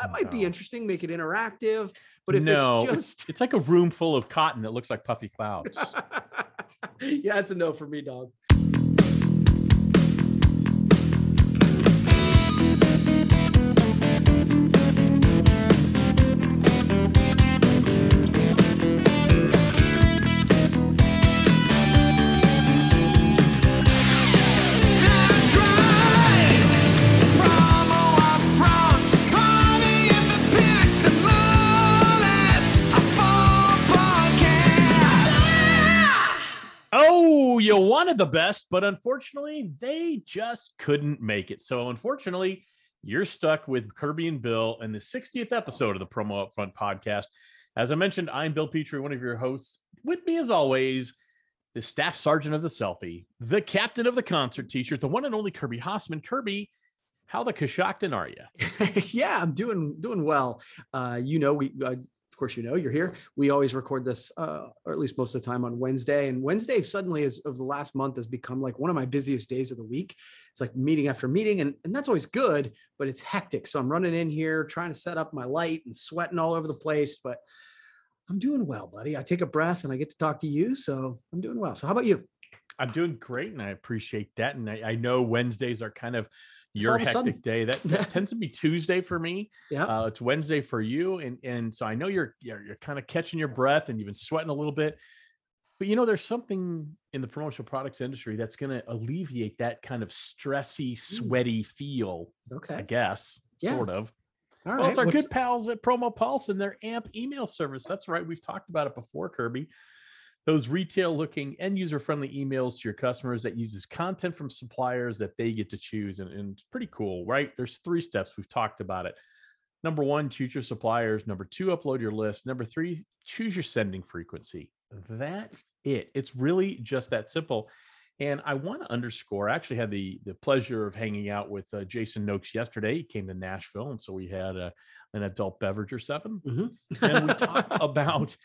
that oh, might be interesting, make it interactive. But if No, it's just It's like a room full of cotton that looks like puffy clouds. yeah, that's a no for me, dog. Wanted the best, but unfortunately, they just couldn't make it. So, unfortunately, you're stuck with Kirby and Bill in the 60th episode of the Promo Upfront podcast. As I mentioned, I'm Bill Petrie, one of your hosts. With me, as always, the staff sergeant of the selfie, the captain of the concert t-shirt, the one and only Kirby Hasseman. Kirby, how the Coshocton are you? yeah, I'm doing doing well. Uh, you know, we uh, course you know you're here. We always record this, uh, or at least most of the time on Wednesday. And Wednesday suddenly is of the last month has become like one of my busiest days of the week. It's like meeting after meeting, and and that's always good, but it's hectic. So I'm running in here trying to set up my light and sweating all over the place, but. I'm doing well, buddy. I take a breath and I get to talk to you. So I'm doing well. So how about you? I'm doing great, and I appreciate that. And I, I know Wednesdays are kind of your hectic sudden. day. That, that tends to be Tuesday for me. Yeah. Uh, it's Wednesday for you, and and so I know you're you're, you're kind of catching your breath, and you've been sweating a little bit. But you know, there's something in the promotional products industry that's going to alleviate that kind of stressy, sweaty feel. Okay, I guess, Yeah. sort of. All Well, it's our What's- good pals at Promo Pulse and their AMP email service. That's right. We've talked about it before, Kirby. Those retail looking and user friendly emails to your customers that uses content from suppliers that they get to choose. And, and it's pretty cool, right? There's three steps. We've talked about it. Number one, choose your suppliers. Number two, upload your list. Number three, choose your sending frequency. That's it. It's really just that simple. And I want to underscore, I actually had the the pleasure of hanging out with uh, Jason Noakes yesterday. He came to Nashville, and so we had a, an adult beverage or seven, Mhm. and we talked about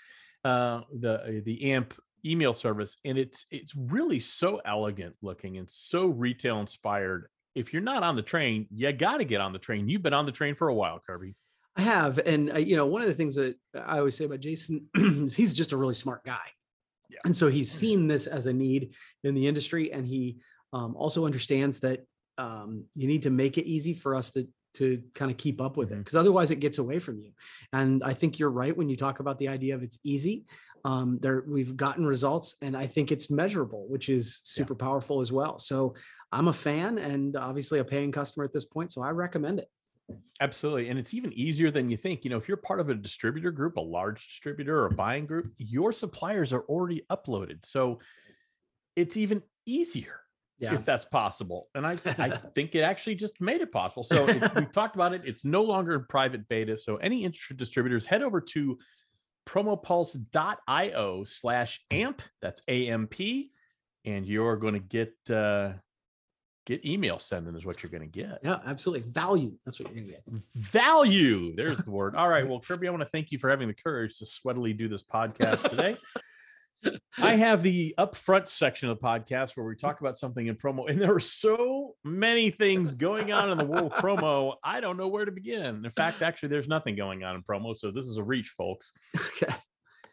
uh, the the AMP email service, and it's it's really so elegant looking and so retail inspired. If you're not on the train, you got to get on the train. You've been on the train for a while, Kirby. I have, and uh, you know, one of the things that I always say about Jason is he's just a really smart guy, Yeah. and so he's seen this as a need in the industry, and he um, also understands that um, you need to make it easy for us to to kind of keep up with it, because otherwise it gets away from you. And I think you're right when you talk about the idea of it's easy. Um, there, we've gotten results, and I think it's measurable, which is Yeah. super powerful as well. So I'm a fan, and obviously a paying customer at this point, so I recommend it. Absolutely. And it's even easier than you think. You know, if you're part of a distributor group, a large distributor or a buying group, your suppliers are already uploaded. So it's even easier Yeah. if that's possible. And I, I think it actually just made it possible. So it, we've talked about it. It's no longer in private beta. So any interested distributors, head over to promopulse.io slash amp. That's AMP. And you're going to get, uh, get email sending is what you're going to get Yeah, absolutely. Value. That's what you're gonna get. value. There's the word. All right. Well, Kirby, I want to thank you for having the courage to sweatily do this podcast today. I have the upfront section of the podcast where we talk about something in promo, and there are so many things going on in the world of promo. I don't know where to begin. In fact, actually, there's nothing going on in promo. So this is a reach, folks. Okay.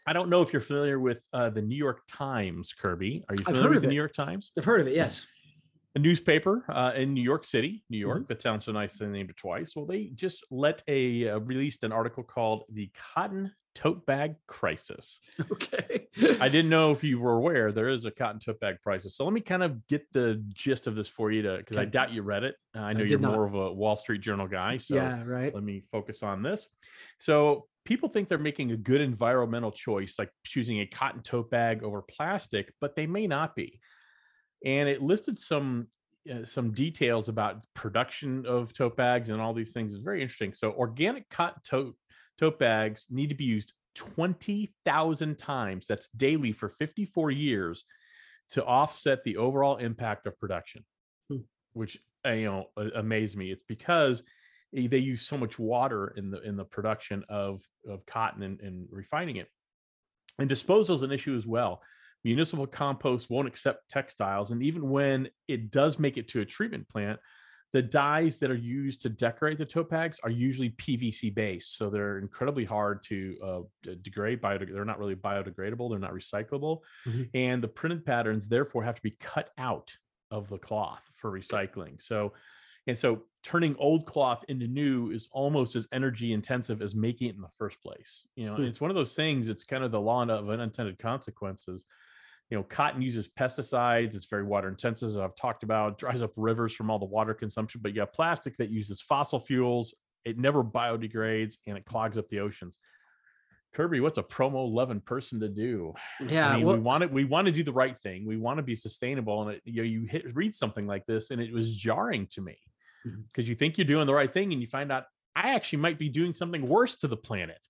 I don't know if you're familiar with uh, the New York Times, Kirby. Are you familiar with the it. New York Times? I've heard of it. Yes. a newspaper uh, in New York City, New Mm-hmm. York. That sounds so nice. They named it twice. Well, they just let a uh, released an article called "The Cotton Tote Bag Crisis." Okay. I didn't know if you were aware there is a cotton tote bag crisis. So let me kind of get the gist of this for you, to because I doubt you read it. I know did you're not. more of a Wall Street Journal guy, so yeah. Right. let me focus on this. So people think they're making a good environmental choice, like choosing a cotton tote bag over plastic, but they may not be. And it listed some uh, some details about production of tote bags and all these things. It's very interesting. So organic cotton tote tote bags need to be used 20,000 times. That's daily for 54 years to offset the overall impact of production, Hmm. which uh, you know amazed me. It's because they use so much water in the in the production of of cotton and, and refining it. And disposal is an issue as well. Municipal compost won't accept textiles, and even when it does make it to a treatment plant, the dyes that are used to decorate the tote bags are usually PVC based, so they're incredibly hard to uh, degrade. Biodeg- they're not really biodegradable. They're not recyclable, Mhm. and the printed patterns therefore have to be cut out of the cloth for recycling. So, and so turning old cloth into new is almost as energy intensive as making it in the first place. You know, Hmm. it's one of those things. It's kind of the law of unintended consequences you know, cotton uses pesticides. It's very water intensive, as I've talked about. Dries up rivers from all the water consumption. But you have plastic that uses fossil fuels. It never biodegrades and it clogs up the oceans. Kirby, what's a promo 11 person to do? Yeah. I mean, well, we want to we want to do the right thing. We want to be sustainable, and it, you know, you hit, read something like this, and it was jarring to me mm-hmm. because you think you're doing the right thing, and you find out I actually might be doing something worse to the planet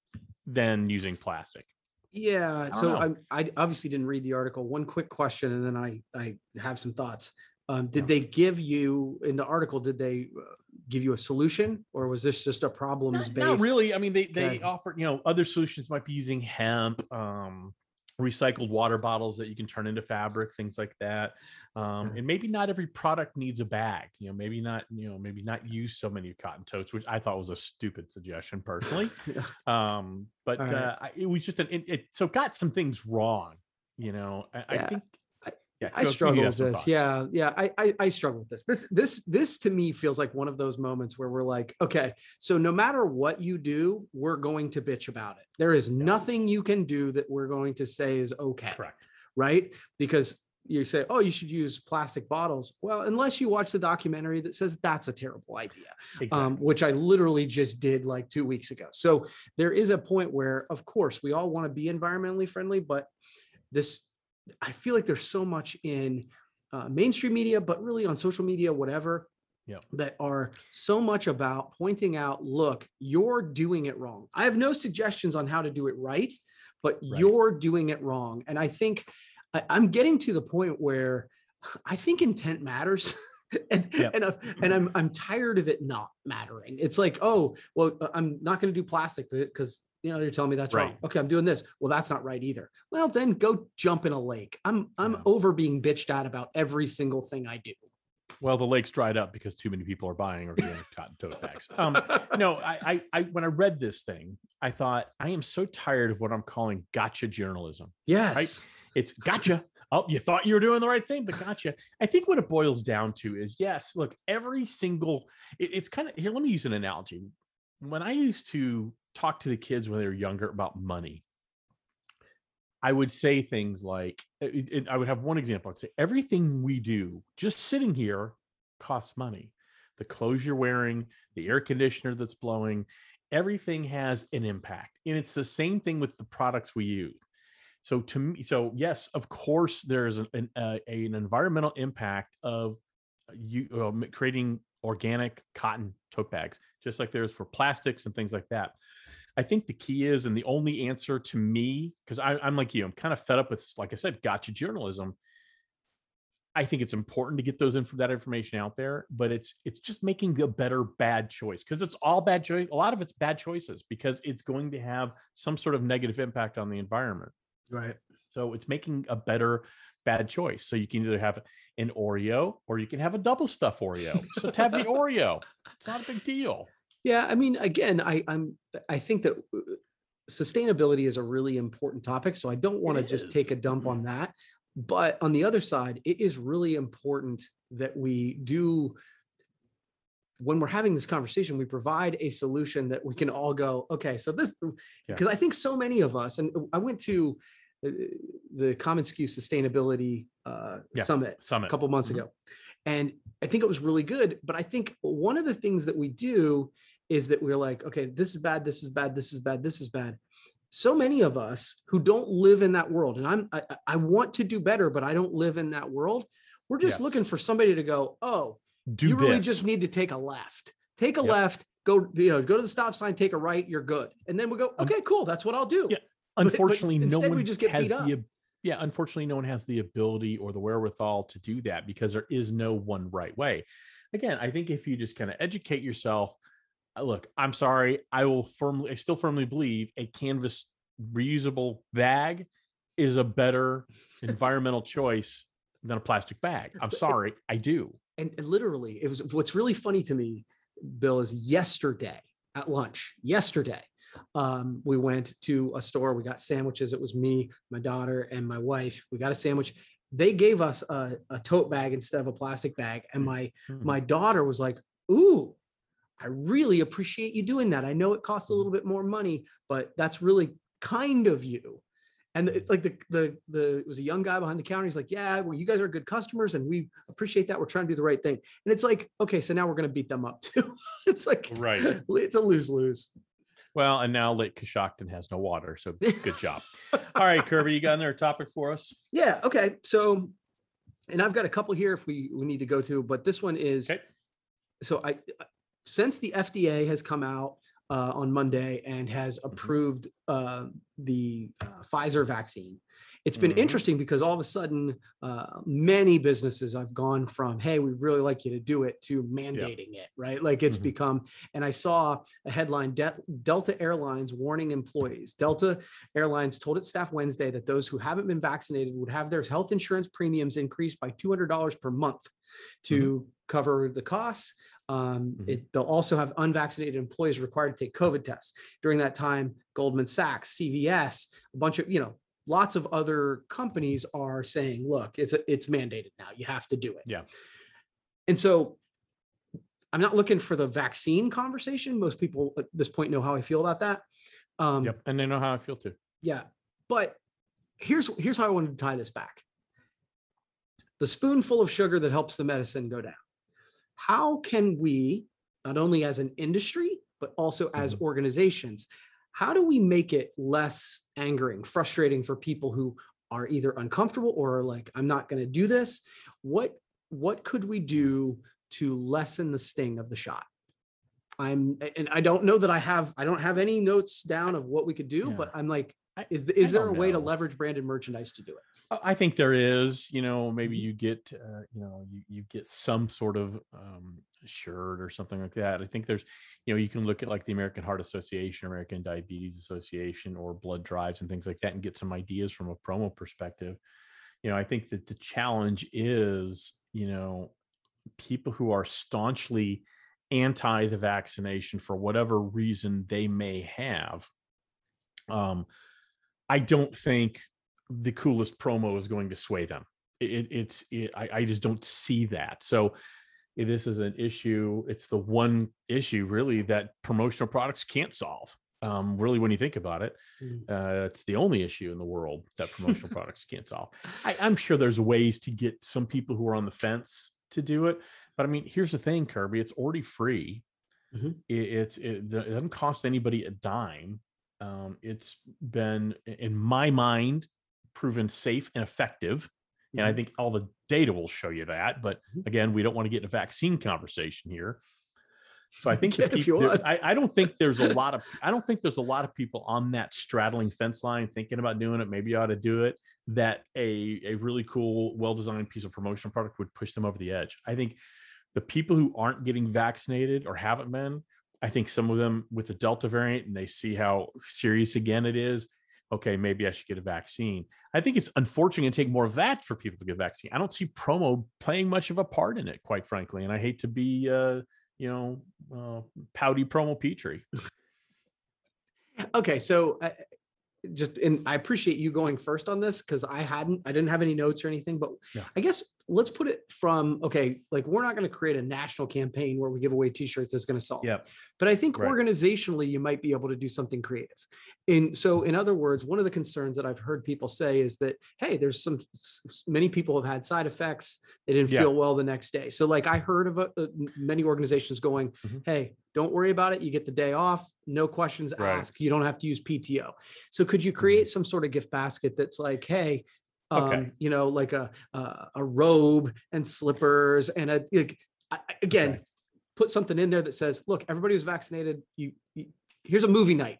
than using plastic. Yeah. don't So know. I, I obviously didn't read the article. One quick question, and then I I have some thoughts. Um, did they give you in the article? Did they uh, give you a solution, or was this just a problems Not, based? not really. I mean, they they Okay. offer you know other solutions might be using hemp, um, recycled water bottles that you can turn into fabric, things like that. Um, and maybe not every product needs a bag. You know, maybe not. You know, maybe not use so many cotton totes, which I thought was a stupid suggestion personally. Yeah. um, but right. uh, it was just an it, it. So got some things wrong. You know, I, I think. I- yeah, I struggle with this. thoughts. Yeah, yeah. I, I I struggle with this. This this this to me feels like one of those moments where we're like, okay, so no matter what you do, we're going to bitch about it. There is nothing you can do that we're going to say is okay, correct. right? Because you say, oh, you should use plastic bottles. Well, unless you watch the documentary that says that's a terrible idea Exactly. um, which I literally just did like two weeks ago. So there is a point where, of course, we all want to be environmentally friendly, but this, I feel like there's so much in uh, mainstream media, but really on social media, whatever, Yeah. that are so much about pointing out, look, you're doing it wrong. I have no suggestions on how to do it right, but Right. you're doing it wrong. And I think I, I'm getting to the point where I think intent matters. and Yep. and, I, and I'm I'm tired of it not mattering. It's like, oh, well, uh, I'm not going to do plastic because you know you're telling me that's wrong. Right. Okay, I'm doing this. Well, that's not right either. Well, then go jump in a lake. I'm I'm Yeah. over being bitched at about every single thing I do. Well, the lake's dried up because too many people are buying organic cotton tote bags. Um, no, I, I, I, when I read this thing, I thought I am so tired of what I'm calling gotcha journalism. yes. right? It's gotcha. Oh, you thought you were doing the right thing, but gotcha. I think what it boils down to is yes, look, every single, it- it's kind of here. Let me use an analogy. When I used to talk to the kids when they were younger about money, I would say things like, it- it- I would have one example. I'd say, everything we do just sitting here costs money. The clothes you're wearing, the air conditioner that's blowing, everything has an impact. And it's the same thing with the products we use. So to me, so yes, of course, there's an an, uh, an environmental impact of you uh, creating organic cotton tote bags, just like there's for plastics and things like that. I think the key is, and the only answer to me, because I'm like you, I'm kind of fed up with, like I said, gotcha journalism. I think it's important to get those info that information out there, but it's it's just making a better bad choice because it's all bad choice. A lot of it's bad choices because it's going to have some sort of negative impact on the environment. Right. So it's making a better bad choice. So you can either have an Oreo or you can have a double stuff Oreo. So to have the Oreo, it's not a big deal. Yeah, I mean, again, I, I'm I think that uh, sustainability is a really important topic. So I don't want to just take a dump on that. But on the other side, it is really important that we do when we're having this conversation, we provide a solution that we can all go, okay, so this Yeah. because I think so many of us, and I went to uh, the commonsku Sustainability uh, Yeah, Summit, a couple months Mhm. ago, and I think it was really good. But I think one of the things that we do is that we're like, okay, this is bad, this is bad, this is bad, this is bad. So many of us who don't live in that world, and I'm I, I- want to do better, but I don't live in that world. We're just Yes. looking for somebody to go, oh, Do you really just need to take a left. Take a Yep. left, go, you know, go to the stop sign, take a right, you're good. And then we go, okay, cool, that's what I'll do. Yeah, but unfortunately, no instead one we just get has beat up. the yeah. Unfortunately, no one has the ability or the wherewithal to do that because there is no one right way. Again, I think if you just kind of educate yourself, uh, look, I'm sorry, I will firmly, I still firmly believe a canvas reusable bag is a better environmental choice than a plastic bag. I'm sorry, I do. and literally it was what's really funny to me bill is yesterday at lunch yesterday um, we went to a store we got sandwiches it was me my daughter and my wife we got a sandwich. They gave us a, a tote bag instead of a plastic bag and my Mm. my daughter was like ooh i really appreciate you doing that. I know it costs a little bit more money but that's really kind of you. And it- like the the the it was a young guy behind the counter he's like yeah well you guys are good customers and we appreciate that we're trying to do the right thing. And it's like okay so now we're going to beat them up too. It's like Right. it's a lose-lose Well, and now Lake Coshocton has no water, so good job. All right, Kirby, you got another topic for us? Yeah. Okay. So, and I've got a couple here if we we need to go to, but this one is. Okay. So I, since the FDA has come out uh, on Monday and has Mm-hmm. approved uh, the uh, Pfizer vaccine, it's been Mhm. interesting because all of a sudden, uh, many businesses have gone from "Hey, we really like you to do it" to mandating it. Right? Like it's Mhm. become. And I saw a headline: De- Delta Airlines warning employees. Delta Airlines told its staff Wednesday that those who haven't been vaccinated would have their health insurance premiums increased by $200 per month to cover the costs. Um, Mhm. it, they'll also have unvaccinated employees required to take COVID tests. During that time, Goldman Sachs, CVS, a bunch of, you know, lots of other companies are saying, look, it's a, it's mandated now. You have to do it. Yeah. And so I'm not looking for the vaccine conversation. Most people at this point know how I feel about that. Um, Yep. And they know how I feel too. yeah, but here's here's how I wanted to tie this back. The spoonful of sugar that helps the medicine go down. How can we, not only as an industry, but also as mm-hmm. organizations, how do we make it less angering, frustrating for people who are either uncomfortable or are like, I'm not going to do this? What what could we do to lessen the sting of the shot? I'm and I don't know that I have I don't have any notes down of what we could do, Yeah. but I'm like, is the, is there a don't way to leverage branded merchandise to do it? I- I think there is, you know, maybe Mhm. you get, uh, you know, you, you get some sort of um, shirt or something like that. I think there's, you know, you can look at like the American Heart Association, American Diabetes Association, or blood drives and things like that and get some ideas from a promo perspective. You know, I think that the challenge is, you know, people who are staunchly anti the vaccination for whatever reason they may have. Um, I don't think the coolest promo is going to sway them. It, it- it's it, I, I just don't see that. So eh, this is an issue. It's the one issue really that promotional products can't solve. Um, really, when you think about it, Mm. uh, it's the only issue in the world that promotional products can't solve. I, I'm sure there's ways to get some people who are on the fence to do it, but I mean, here's the thing, Kirby. It's already free. Mhm. It, it's it, it doesn't cost anybody a dime. Um, it's been, in my mind, proven safe and effective. And I Mhm. think all the data will show you that. But Mhm. again, we don't want to get in a vaccine conversation here. So I think if you there-. I, I don't think there's a lot of I don't think there's a lot of people on that straddling fence line thinking about doing it. Maybe you ought to do it. That a a really cool, well designed piece of promotional product would push them over the edge. I think the people who aren't getting vaccinated or haven't been, I think some of them with the Delta variant and they see how serious again it is. Okay, maybe I should get a vaccine. I think it's unfortunate to take more of that for people to get a vaccine. I don't see promo playing much of a part in it, quite frankly. And I hate to be, uh, you know, uh, pouty promo Petrie. Okay, so uh, just and I appreciate you going first on this because I hadn't I didn't have any notes or anything, but Yeah. I guess let's put it from okay, like we're not going to create a national campaign where we give away t-shirts that's going to solve. yeah But I think Right. organizationally you might be able to do something creative. And so in other words, one of the concerns that I've heard people say is that hey, there's some many people have had side effects, they didn't Yeah. feel well the next day. So like I heard of a, uh, many organizations going, Mhm. hey, don't worry about it, you get the day off, no questions Right. asked, you don't have to use PTO. So could you create some sort of gift basket that's like, hey, um, Okay. you know, like a, a a robe and slippers and a like, I- again, Okay. put something in there that says, look, everybody who's vaccinated, you, you here's a movie night.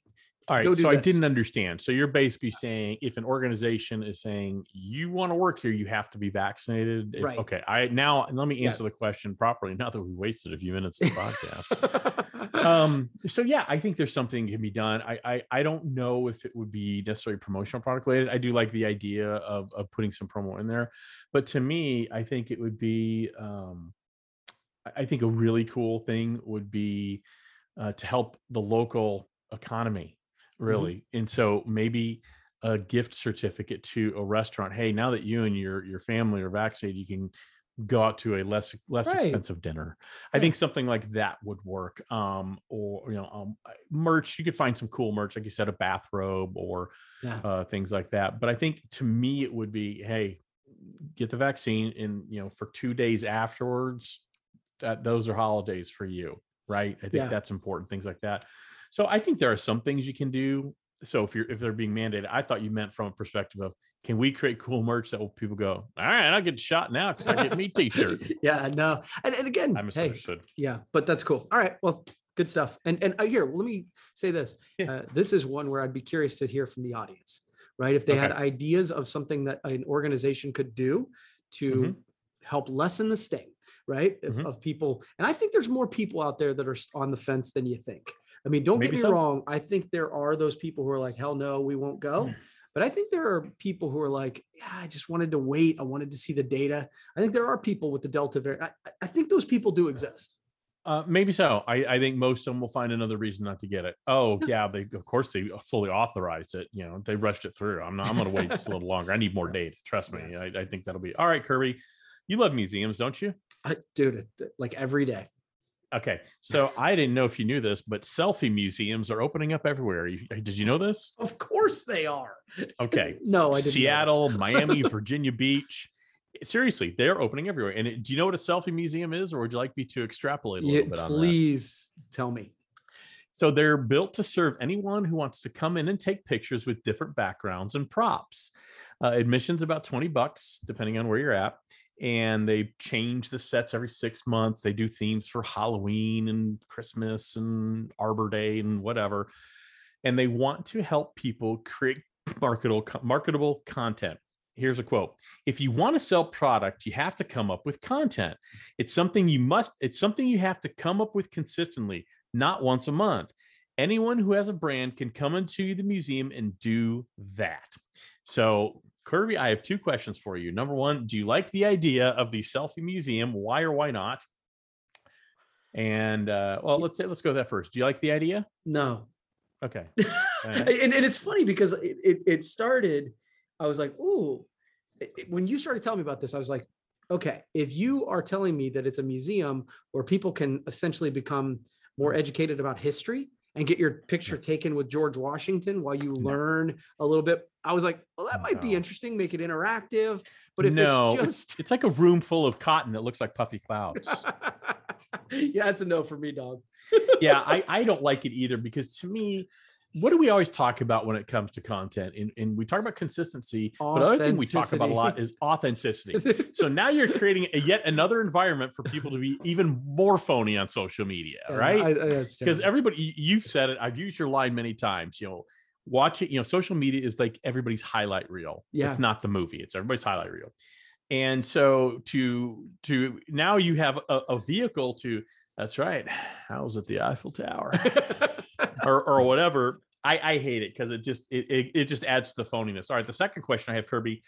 All right. So I didn't understand. So you're basically saying if an organization is saying you want to work here, you have to be vaccinated. If- Right. Okay. I now let me Yeah. answer the question properly. Now that we wasted a few minutes of the podcast. um so yeah i think there's something can be done I, I i don't know if it would be necessarily promotional product related i do like the idea of of putting some promo in there but to me i think it would be um I- think a really cool thing would be uh, to help the local economy, really. And so maybe a gift certificate to a restaurant. Hey, now that you and your your family are vaccinated, you can go out to a less less Right. expensive dinner. I think something like that would work. Um, or you know, um, merch. You could find some cool merch, like you said, a bathrobe or Yeah. uh, things like that. But I think to me, it would be, hey, get the vaccine, and you know, for two days afterwards, that those are holidays for you, right? I think Yeah. that's important. Things like that. So I think there are some things you can do. So if you're if they're being mandated, I thought you meant from a perspective of can we create cool merch that will people go, all right, I get shot now because I get me t-shirt. yeah, no. And, and again, I hey, misunderstood. yeah, but that's cool. All right. Well, good stuff. And and uh, here, let me say this. Yeah. Uh, this is one where I'd be curious to hear from the audience, right? If they had ideas of something that an organization could do to Mhm. help lessen the sting, right? Of, Mhm. of people. And I think there's more people out there that are on the fence than you think. I mean, don't Maybe get me so. wrong. I think there are those people who are like, hell no, we won't go. But I think there are people who are like, yeah, I just wanted to wait. I wanted to see the data. I think there are people with the Delta variant. I, I- think those people do exist. Uh, maybe so. I, I think most of them will find another reason not to get it. Oh yeah, they of course they fully authorized it. You know, they rushed it through. I'm not. I'm going to wait just a little longer. I need more data. Trust me. I, I think that'll be all right. Kirby, you love museums, don't you? I, dude, it- like every day. Okay, so I didn't know if you knew this, but selfie museums are opening up everywhere. You, did you know this? Of course they are. Okay, No, I didn't. Seattle, Miami, Virginia Beach. Seriously, they're opening everywhere. And it, do you know what a selfie museum is, or would you like me to extrapolate a Yeah, little bit on that? please tell me. So they're built to serve anyone who wants to come in and take pictures with different backgrounds and props. Uh, admission's about 20 bucks, depending on where you're at. And they change the sets every six months. They do themes for Halloween and Christmas and Arbor Day and whatever. And they want to help people create marketable, marketable content. Here's a quote. If you want to sell product, you have to come up with content. It's something you must, it's something you have to come up with consistently not once a month. Anyone who has a brand can come into the museum and do that. So, Kirby, I have two questions for you. Number one, do you like the idea of the selfie museum? Why or why not? And uh, well, let's say let's go with that first. Do you like the idea? No. Okay. and, and it's funny because it, it, it started, I was like, ooh, it- when you started telling me about this, I was like, okay, if you are telling me that it's a museum where people can essentially become more educated about history and get your picture taken with George Washington while you No. learn a little bit, I was like, well, that might be interesting, make it interactive. But if No, it's just, It's like a room full of cotton that looks like puffy clouds. yeah, that's a no for me, dog. yeah, I, I don't like it either because to me, what do we always talk about when it comes to content? And, and we talk about consistency, but the other thing we talk about a lot is authenticity. So now you're creating a, yet another environment for people to be even more phony on social media, Yeah, right? I- I- Because everybody, you- you've said it. I've used your line many times. You know, watch it. You know, social media is like everybody's highlight reel. Yeah. It's not the movie. It's everybody's highlight reel. And so to to now you have a, a vehicle to. That's right. How was it the Eiffel Tower? or or whatever. I, I hate it because it just it, it it just adds to the phoniness. All right, the second question I have, Kirby.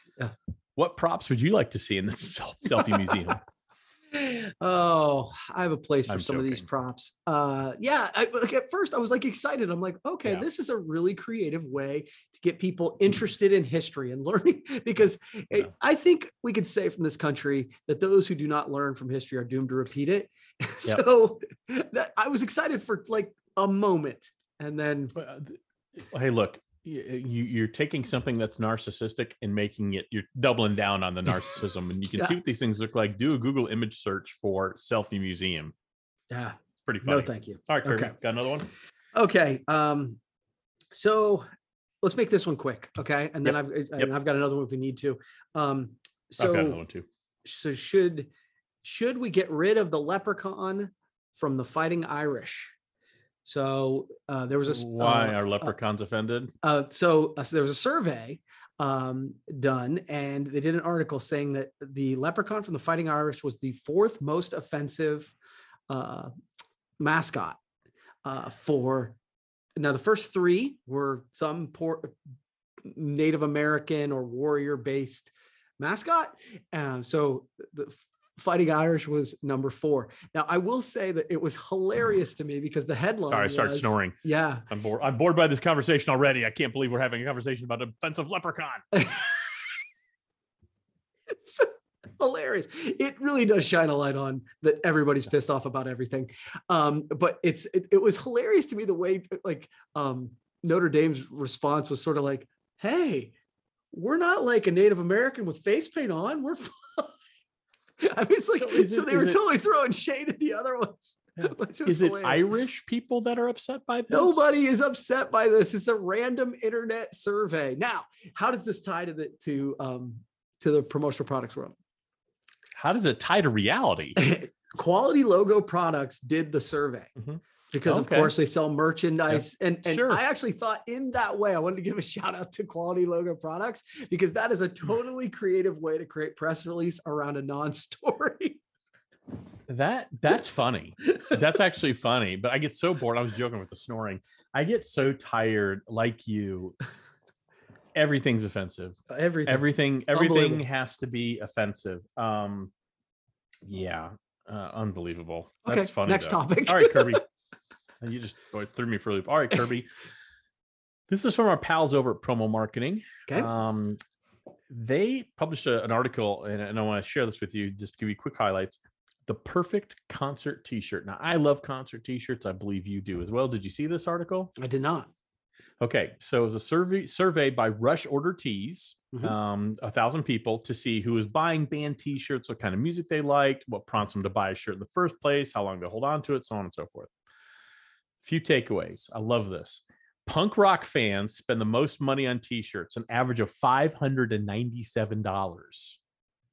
What props would you like to see in the self, selfie museum? oh, I have a place for I'm some of these props. Uh, yeah, I, like at first I was like excited. I'm like, okay, Yeah. this is a really creative way to get people interested in history and learning because Yeah. I think we could say from this country that those who do not learn from history are doomed to repeat it. so that I was excited for like a moment, and then uh, hey, look you, you're taking something that's narcissistic and making it. You're doubling down on the narcissism, and you can see what these things look like. Do a Google image search for selfie museum. yeah, Pretty funny. no, thank you. All right, Kirby, Okay. got another one. Okay. Um, so let's make this one quick. Okay. And then I've and I've got another one if we need to. Um, I've got another so one too. so should should we get rid of the leprechaun from the fighting Irish? So uh, there was a Why uh, are leprechauns offended? uh, so, uh, so there was a survey um, done, and they did an article saying that the leprechaun from the Fighting Irish was the fourth most offensive uh, mascot uh, for. Now, the first three were some poor Native American or warrior based mascot. Uh, so the Fighting Irish was number four. Now, I will say that it was hilarious to me because the headline. Sorry, I start was- snoring. Yeah. I'm bored. I'm bored by this conversation already. I can't believe we're having a conversation about a offensive leprechaun. it's hilarious. It really does shine a light on that everybody's pissed off about everything. Um, but it's it, it was hilarious to me the way like um Notre Dame's response was sort of like, hey, we're not like a Native American with face paint on. We're. I mean, it's like So so, it- they were it- totally throwing shade at the other ones. Yeah. which was Is it. Irish people that are upset by this? Nobody is upset by this. It's a random internet survey. Now, how does this tie to the to um to the promotional products world? How does it tie to reality? Quality Logo Products did the survey Mhm. Because, of course, they sell merchandise. And, and Sure. I actually thought in that way, I wanted to give a shout out to Quality Logo Products because that is a totally creative way to create press release around a non-story. That that's funny. That's actually funny. But I get so bored. I was joking with the snoring. I get so tired, like you. Everything's offensive. Everything. Everything, everything has to be offensive. Um, yeah, uh, unbelievable. okay. That's funny. Next though. topic. All right, Kirby. You just threw me for a loop. All right, Kirby. This is from our pals over at Promo Marketing. Okay. Um, they published a- an article, and, and I want to share this with you just to give you quick highlights. The perfect concert T-shirt. Now, I love concert T-shirts. I believe you do as well. Did you see this article? I did not. Okay, so it was a survey survey by Rush Order Tees, Mhm. um, a thousand people to see who was buying band T-shirts, what kind of music they liked, what prompts them to buy a shirt in the first place, how long they hold on to it, so on and so forth. Few takeaways. I love this. Punk rock fans spend the most money on T-shirts, an average of five hundred and ninety-seven dollars.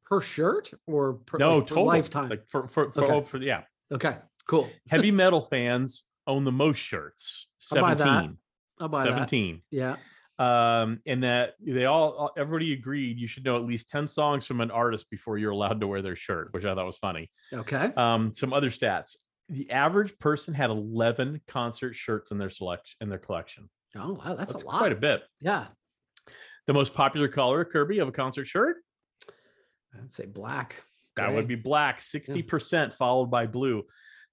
Per shirt or per, No, like, total lifetime? Like for for for, Okay. oh, for yeah. okay. Cool. Heavy metal fans own the most shirts. Seventeen. I'll buy that. Seventeen. Yeah. um, and that they all all- everybody agreed you should know at least 10 songs from an artist before you're allowed to wear their shirt which i thought was funny Okay. um, some other stats the average person had 11 concert shirts in their selection in their collection Oh wow, that's, that's a lot. quite a bit yeah. the most popular color kirby of a concert shirt I'd say black. that gray. would be black 60% followed by blue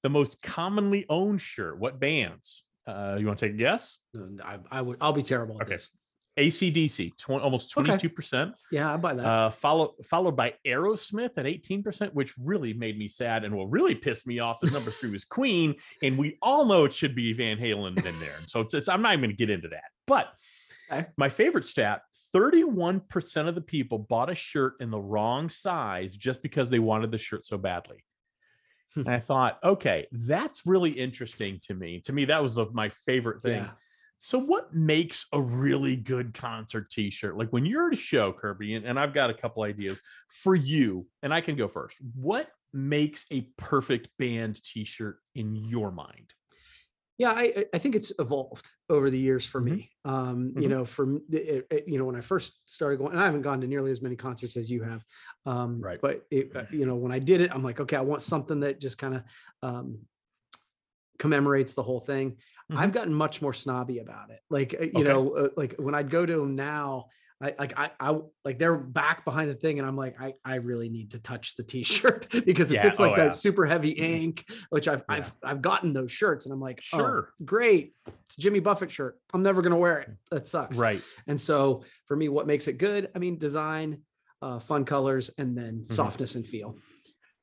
the most commonly owned shirt what bands uh, you want to take a guess I, I would. I'll be terrible at Okay. this. Acdc tw- almost 22% Yeah, I buy that. uh, follow, followed by Aerosmith at 18%, which really made me sad. And what really pissed me off is number three was Queen. And we all know it should be Van Halen in there. So it's, it's- I'm not even going to get into that. But Okay. my favorite stat 31% of the people bought a shirt in the wrong size just because they wanted the shirt so badly. Hmm. and I thought, okay, that's really interesting to me. To me, that was the- my favorite thing. yeah. So, what makes a really good concert t shirt? Like when you're at a show, Kirby, and, and I've got a couple ideas for you, and I can go first. What makes a perfect band t shirt in your mind? Yeah, I I- think it's evolved over the years for Mhm. me. Um, you Mhm. know, from it, it- you know when I first started going, and I haven't gone to nearly as many concerts as you have. Um, Right. But it, uh, you know, when I did it, I'm like, okay, I want something that just kind of um, commemorates the whole thing. I've gotten much more snobby about it. Like uh, you Mm-hmm. Okay. know, uh, like when I'd go to them now. I like I, I like they're back behind the thing, and I'm like I I really need to touch the T-shirt because if Yeah, it's like oh, that yeah. super heavy ink, which I've Yeah. I've I've gotten those shirts, and I'm like, oh, Sure. great, it's a Jimmy Buffett shirt. I'm never gonna wear it. That sucks. Right. And so for me, what makes it good? I mean, design, uh, fun colors, and then Mm-hmm. softness and feel.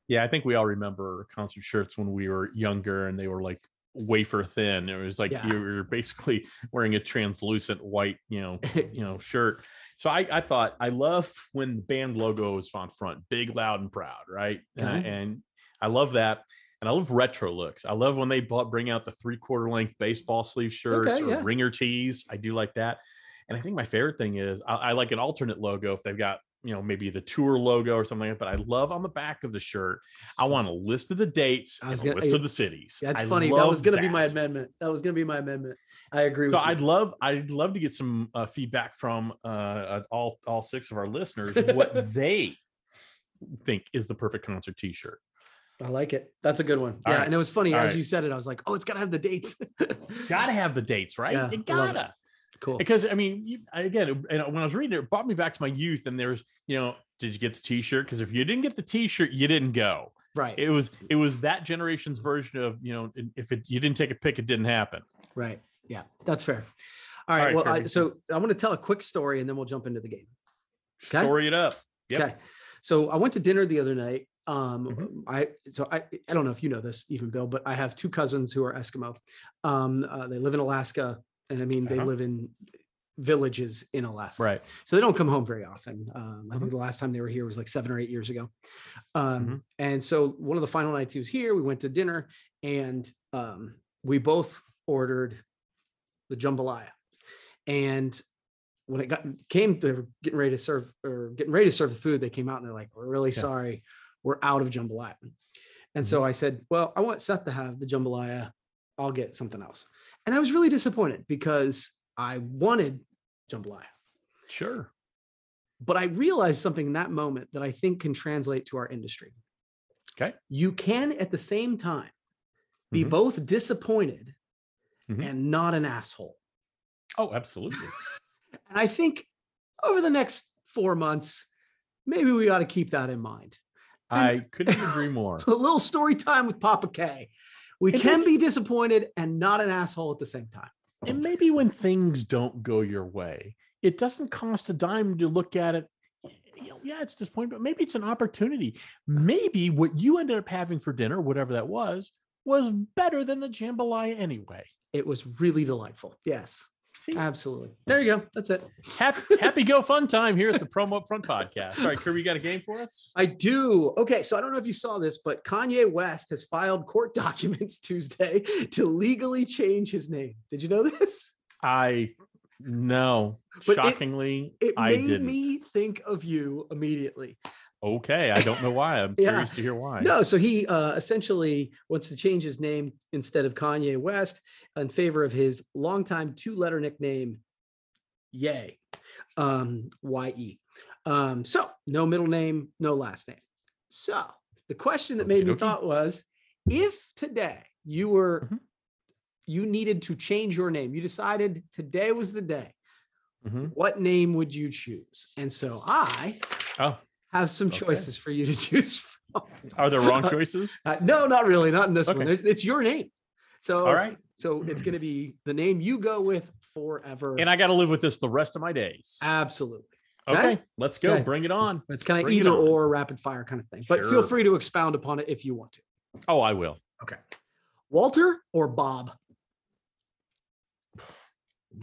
Yeah, I think we all remember concert shirts when we were younger and they were like wafer thin. It was like Yeah. you were basically wearing a translucent white, you know, you know, shirt. So I, I thought I love when the band logo is on front, big, loud, and proud, right? And I- Okay. and I love that. And I love retro looks. I love when they bought, bring out the three quarter length baseball sleeve shirts Okay, or yeah. ringer tees. I do like that. And I think my favorite thing is I, I like an alternate logo if they've got, you know, maybe the tour logo or something like that. But I love on the back of the shirt, I want a list of the dates and a gonna- list I- of the cities. That's I funny. That was gonna be my amendment. That was gonna be my amendment. I agree So. I'd love, I'd love to get some uh, feedback from uh, uh, all all six of our listeners what they think is the perfect concert T-shirt. I like it. That's a good one. All yeah, right. and it was funny All as right. you said it. I was like, oh, it's gotta have the dates. Gotta have the dates, right? Yeah, you I love it. gotta. Cool. because I mean, you, again, and when I was reading it, it brought me back to my youth, and there's, you know, did you get the t-shirt? Because if you didn't get the t-shirt, you didn't go. Right. It was it was that generation's version of you know if it you didn't take a pick, it didn't happen. Right. Yeah, that's fair. All right. right, well, I, so I want to tell a quick story and then we'll jump into the game. Okay. Story it up. Yep. Okay. So I went to dinner the other night. Um, Mhm. I so I I don't know if you know this even Bill, but I have two cousins who are Eskimo. Um, uh, they live in Alaska, and I mean they Uh-huh. live in villages in Alaska. Right. So they don't come home very often. Um, I think the last time they were here was like seven or eight years ago. Um, Mhm. And so one of the final nights he was here, we went to dinner and um, we both ordered the jambalaya. And when it got came, they were getting ready to serve or getting ready to serve the food. They came out and they're like, "We're really Yeah. sorry, we're out of jambalaya." And so I said, "Well, I want Seth to have the jambalaya. I'll get something else." And I was really disappointed because I wanted jambalaya Sure. but I realized something in that moment that I think can translate to our industry. Okay. You can at the same time be Mhm. both disappointed Mhm. and not an asshole. Oh, absolutely. And I think over the next four months, maybe we ought to keep that in mind. I couldn't agree more. A little story time with Papa K. We And can maybe- be disappointed and not an asshole at the same time. And maybe when things don't go your way, it doesn't cost a dime to look at it. You know, yeah, it's disappointing, but maybe it's an opportunity. Maybe what you ended up having for dinner, whatever that was, was better than the jambalaya anyway. It was really delightful. Yes, absolutely. There you go. That's it. happy, happy go fun time here at the Promo Up Front podcast. All right, Kirby, you got a game for us? I do. Okay, so I don't know if you saw this, but Kanye West has filed court documents Tuesday to legally change his name. Did you know this? I no, But it- shockingly, It I made me think of you immediately. Okay, I don't know why. I'm Yeah. curious to hear why. No, so he uh, essentially wants to change his name instead of Kanye West in favor of his longtime two-letter nickname, yay um, Y-E. Um, so no middle name, no last name. So the question that made me Okey-dokey. thought was, if today you were, Mhm. you needed to change your name, you decided today was the day. Mhm. What name would you choose? And so I Oh, have some Okay. choices for you to choose from. are there wrong choices? Uh, no, not really. Not in this one. Okay. There- It's your name. So, All right. so it's going to be the name you go with forever. And I got to live with this the rest of my days. absolutely. Okay, okay. let's go. Bring it on. It's kind of Bring either or rapid fire kind of thing. But feel free to expound upon it if you want to. Oh, I will. Okay. Walter or Bob?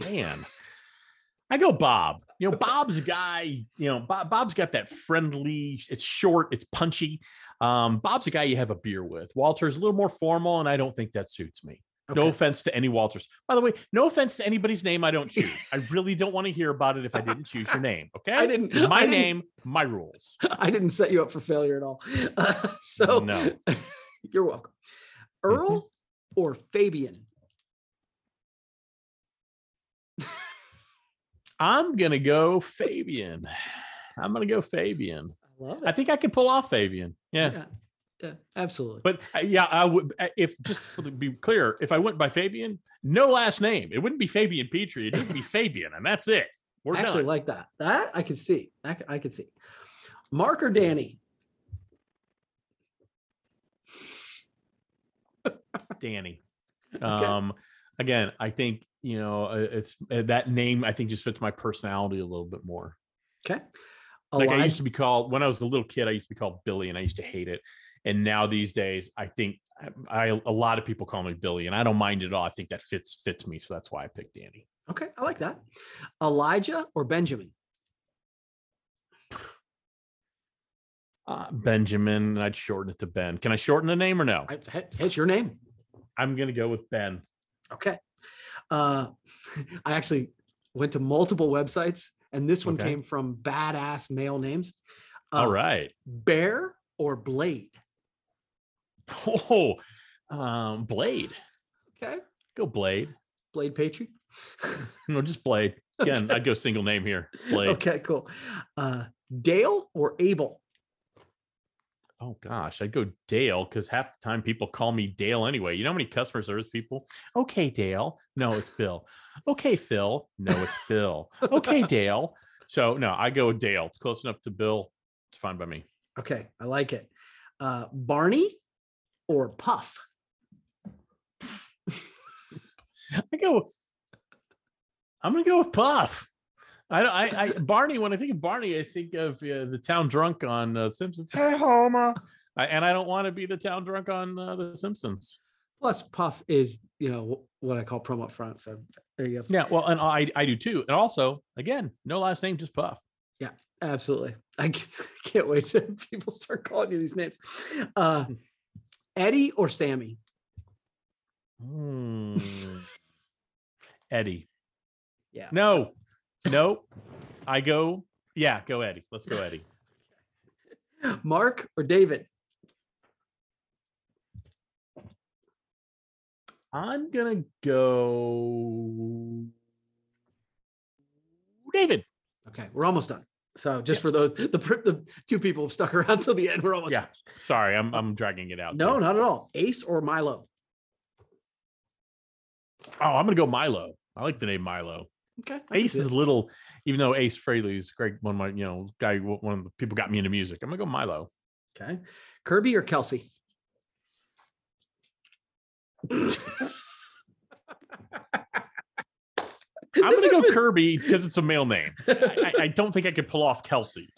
Man, I go Bob. You know, Bob's a guy. You know, Bob, Bob's got that friendly. It's short. It's punchy. Um, Bob's a guy you have a beer with. Walter's a little more formal, and I don't think that suits me. No offense to any Walters. By the way, no offense to anybody's name I don't choose. I really don't want to hear about it if I didn't choose your name. Okay, I didn't- My I didn't- name, my rules. I didn't set you up for failure at all. Uh, so No. you're welcome. Earl or Fabian? I'm gonna go Fabian. I'm gonna go Fabian. I love I think I can pull off Fabian. Yeah. yeah, yeah, absolutely. But uh, yeah, I would uh, if just to be clear, if I went by Fabian, no last name. It wouldn't be Fabian Petrie. It'd just be Fabian, and that's it. We're I actually done. like that. That I can see. I can see. Mark or Danny? Danny. Um, again, I think you know it's uh, that name. I think just fits my personality a little bit more. Okay. Like I used to be called when I was a little kid. I used to be called Billy, and I used to hate it. And now these days, I think I, I a lot of people call me Billy, and I don't mind it at all. I think that fits fits me, so that's why I picked Danny. Okay, I like that. Elijah or Benjamin? Uh, Benjamin, I'd shorten it to Ben. Can I shorten the name or no? I, it's your name. I'm gonna go with Ben. Okay. Uh, I actually went to multiple websites, and this one Okay. came from badass male names. All Uh, right. Bear or Blade? Oh, um, Blade. Okay. Go Blade. Blade Petrie. No, just Blade. Again, Okay. I'd go single name here. Blade. Okay, cool. Uh, Dale or Abel? Oh gosh, I'd go Dale because half the time people call me Dale anyway. You know how many customer service people? Okay, Dale. No, it's Bill. Okay, Phil. No, it's Bill. Okay, Dale. So no, I go Dale. It's close enough to Bill. It's fine by me. Okay, I like it. Uh, Barney or Puff? I go. I'm gonna go with Puff. I, I, I Barney. When I think of Barney, I think of uh, the town drunk on uh, Simpsons. Hey, Homer. I, and I don't want to be the town drunk on uh, the Simpsons. Plus, Puff is you know what I call promo up front. So there you go. Yeah, well, and I I do too. And also, again, no last name, just Puff. Yeah, absolutely. I can't wait till people start calling you these names. Uh, Eddie or Sammy? Hmm. Eddie. Yeah. No, no. I go. Yeah, go Eddie. Let's go Eddie. Mark or David? I'm gonna go David. Okay, we're almost done. So just for those the the two people have stuck around till the end, we're almost Yeah. done. Sorry, I'm I'm dragging it out. No, too. not at all. Ace or Milo? Oh, I'm gonna go Milo. I like the name Milo. Okay. I Ace is it. little, even though Ace Frehley is great. One of my, you know, guy, one of the people got me into music. I'm gonna go Milo. okay. Kirby or Kelsey? I'm This gonna go been- Kirby because it's a male name. I- I don't think I could pull off Kelsey.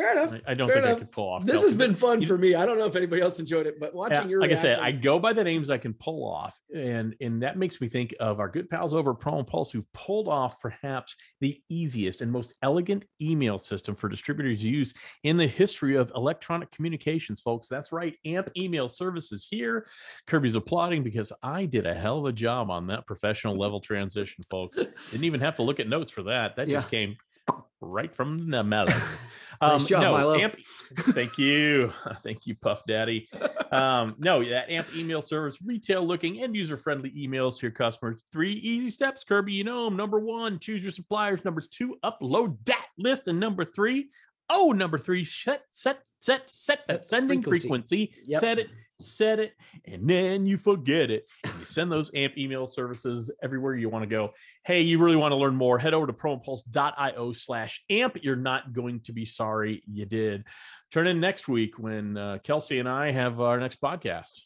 Fair enough. I, I don't Fair think I enough. could pull off. This Kelsey, has been fun you- for me. I don't know if anybody else enjoyed it, but watching Yeah, your like I said, I go by the names I can pull off, and and that makes me think of our good pals over at PromoPulse who've pulled off perhaps the easiest and most elegant email system for distributors use in the history of electronic communications, folks. That's right, AMP Email Services here. Kirby's applauding because I did a hell of a job on that professional level transition, folks. Didn't even have to look at notes for that. That just came right from the mellow. Nice job, Milo. AMP, thank you, thank you, Puff Daddy. Um, no, that AMP email service, retail looking and user friendly emails to your customers. Three easy steps, Kirby. You know them. Number one, choose your suppliers. Number two, upload that list. And number three, oh, number three, set set set set that sending frequency. frequency. Yep. Set it, set it, and then you forget it. And you send those AMP email services everywhere you want to go. Hey, you really want to learn more? Head over to promopulse.io slash amp. You're not going to be sorry you did. Turn in next week when uh, Kelsey and I have our next podcast.